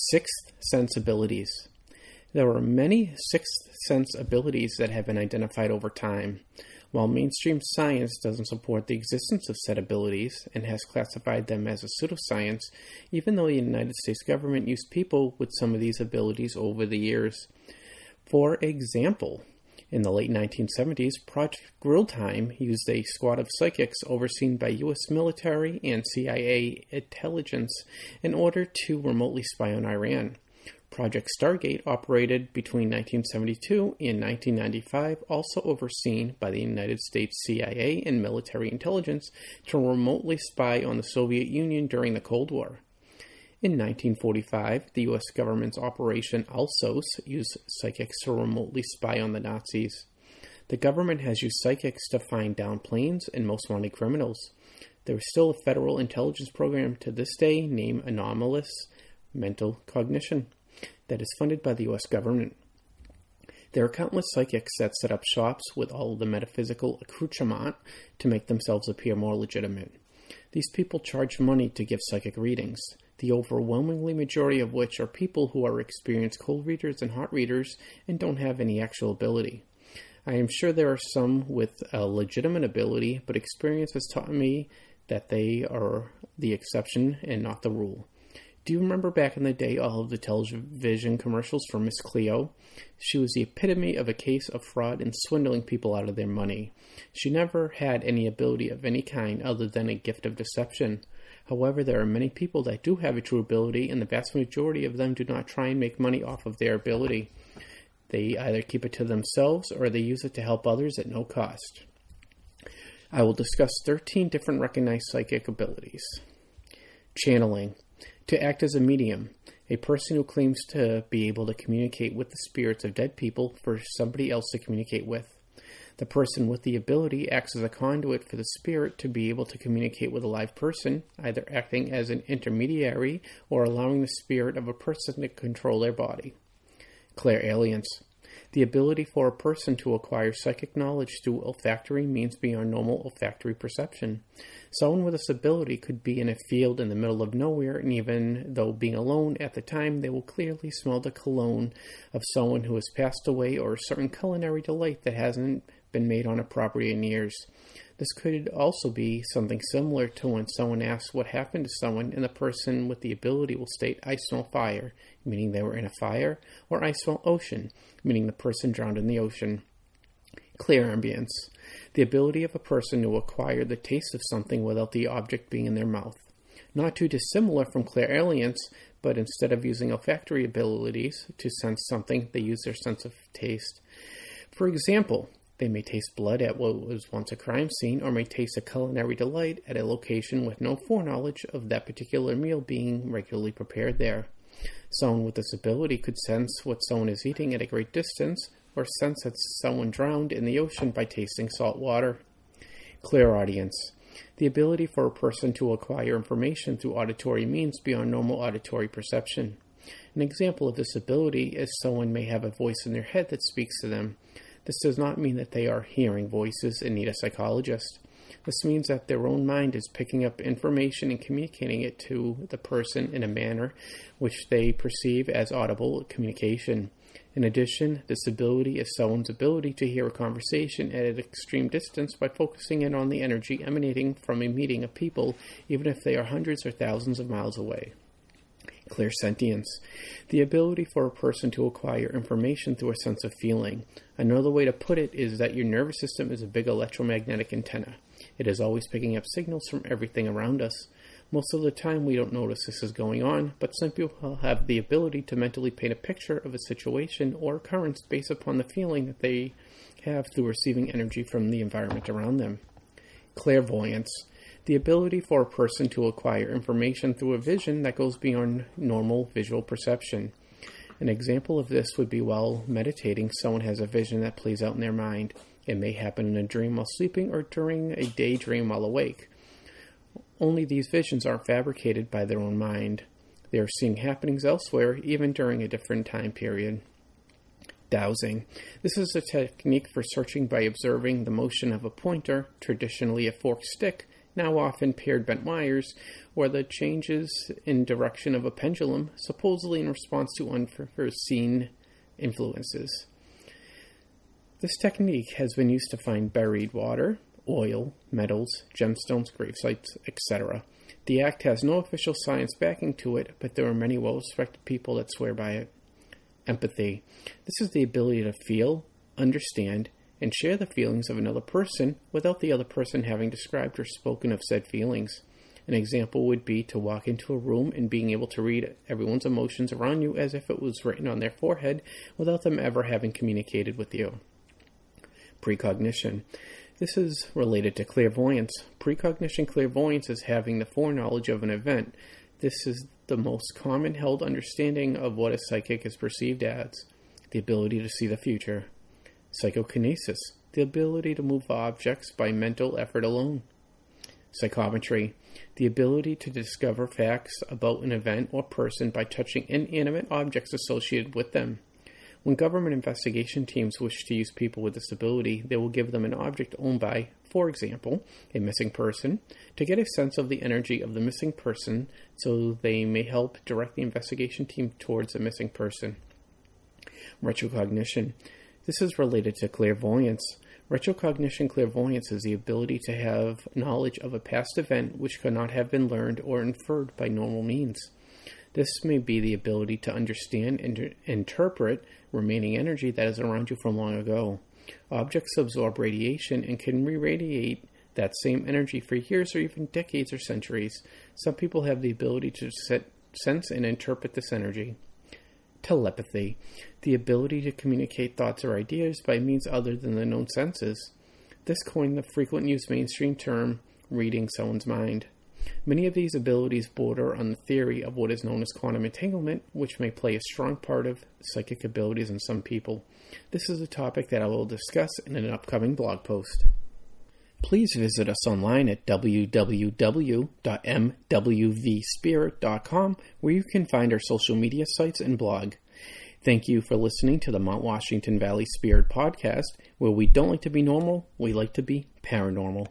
Sixth sense abilities. There are many sixth sense abilities that have been identified over time. While mainstream science doesn't support the existence of said abilities and has classified them as a pseudoscience, even though the United States government used people with some of these abilities over the years. For example, in the late 1970s, Project Grill Flame used a squad of psychics overseen by U.S. military and CIA intelligence in order to remotely spy on Iran. Project Stargate operated between 1972 and 1995, also overseen by the United States CIA and military intelligence to remotely spy on the Soviet Union during the Cold War. In 1945, the U.S. government's Operation Alsos used psychics to remotely spy on the Nazis. The government has used psychics to find down planes and most wanted criminals. There is still a federal intelligence program to this day named Anomalous Mental Cognition that is funded by the U.S. government. There are countless psychics that set up shops with all the metaphysical accoutrement to make themselves appear more legitimate. These people charge money to give psychic readings the overwhelmingly majority of which are people who are experienced cold readers and hot readers and don't have any actual ability. I am sure there are some with a legitimate ability, but experience has taught me that they are the exception and not the rule. Do you remember back in the day all of the television commercials for Miss Cleo? She was the epitome of a case of fraud and swindling people out of their money. She never had any ability of any kind other than a gift of deception. However, there are many people that do have a true ability, and the vast majority of them do not try and make money off of their ability. They either keep it to themselves or they use it to help others at no cost. I will discuss 13 different recognized psychic abilities. Channeling. To act as a medium. A person who claims to be able to communicate with the spirits of dead people for somebody else to communicate with. The person with the ability acts as a conduit for the spirit to be able to communicate with a live person, either acting as an intermediary or allowing the spirit of a person to control their body. Clairalience. The ability for a person to acquire psychic knowledge through olfactory means beyond normal olfactory perception. Someone with this ability could be in a field in the middle of nowhere, and even though being alone at the time, they will clearly smell the cologne of someone who has passed away or a certain culinary delight that hasn't been made on a property in years. This could also be something similar to when someone asks what happened to someone, and the person with the ability will state, I smell fire, meaning they were in a fire, or I smell ocean, meaning the person drowned in the ocean. Clear Clairaudience, the ability of a person to acquire the taste of something without the object being in their mouth. Not too dissimilar from clairalience, but instead of using olfactory abilities to sense something, they use their sense of taste. For example, they may taste blood at what was once a crime scene, or may taste a culinary delight at a location with no foreknowledge of that particular meal being regularly prepared there. Someone with this ability could sense what someone is eating at a great distance, or sense that someone drowned in the ocean by tasting salt water. Clairaudience. The ability for a person to acquire information through auditory means beyond normal auditory perception. An example of this ability is someone may have a voice in their head that speaks to them. This does not mean that they are hearing voices and need a psychologist. This means that their own mind is picking up information and communicating it to the person in a manner which they perceive as audible communication. In addition, this ability is someone's ability to hear a conversation at an extreme distance by focusing in on the energy emanating from a meeting of people, even if they are hundreds or thousands of miles away clairsentience, the ability for a person to acquire information through a sense of feeling. Another way to put it is that your nervous system is a big electromagnetic antenna. It is always picking up signals from everything around us. Most of the time, we don't notice this is going on, but some people have the ability to mentally paint a picture of a situation or occurrence based upon the feeling that they have through receiving energy from the environment around them. Clairvoyance the ability for a person to acquire information through a vision that goes beyond normal visual perception. An example of this would be while meditating, someone has a vision that plays out in their mind. It may happen in a dream while sleeping or during a daydream while awake. Only these visions aren't fabricated by their own mind. They are seeing happenings elsewhere, even during a different time period. Dowsing. This is a technique for searching by observing the motion of a pointer, traditionally a forked stick, now often paired bent wires, or the changes in direction of a pendulum, supposedly in response to unforeseen influences. This technique has been used to find buried water, oil, metals, gemstones, gravesites, etc. The act has no official science backing to it, but there are many well respected people that swear by it. Empathy. This is the ability to feel, understand, and share the feelings of another person without the other person having described or spoken of said feelings. An example would be to walk into a room and being able to read everyone's emotions around you as if it was written on their forehead without them ever having communicated with you. Precognition. This is related to clairvoyance. Precognition clairvoyance is having the foreknowledge of an event. This is the most common held understanding of what a psychic is perceived as the ability to see the future. Psychokinesis, the ability to move objects by mental effort alone. Psychometry, the ability to discover facts about an event or person by touching inanimate objects associated with them. When government investigation teams wish to use people with disability, they will give them an object owned by, for example, a missing person, to get a sense of the energy of the missing person so they may help direct the investigation team towards a missing person. Retrocognition. This is related to clairvoyance. Retrocognition clairvoyance is the ability to have knowledge of a past event which could not have been learned or inferred by normal means. This may be the ability to understand and interpret remaining energy that is around you from long ago. Objects absorb radiation and can re radiate that same energy for years or even decades or centuries. Some people have the ability to set, sense and interpret this energy telepathy, the ability to communicate thoughts or ideas by means other than the known senses. This coined the frequent used mainstream term reading someone's mind. Many of these abilities border on the theory of what is known as quantum entanglement, which may play a strong part of psychic abilities in some people. This is a topic that I will discuss in an upcoming blog post. Please visit us online at www.mwvspirit.com where you can find our social media sites and blog. Thank you for listening to the Mount Washington Valley Spirit Podcast, where we don't like to be normal, we like to be paranormal.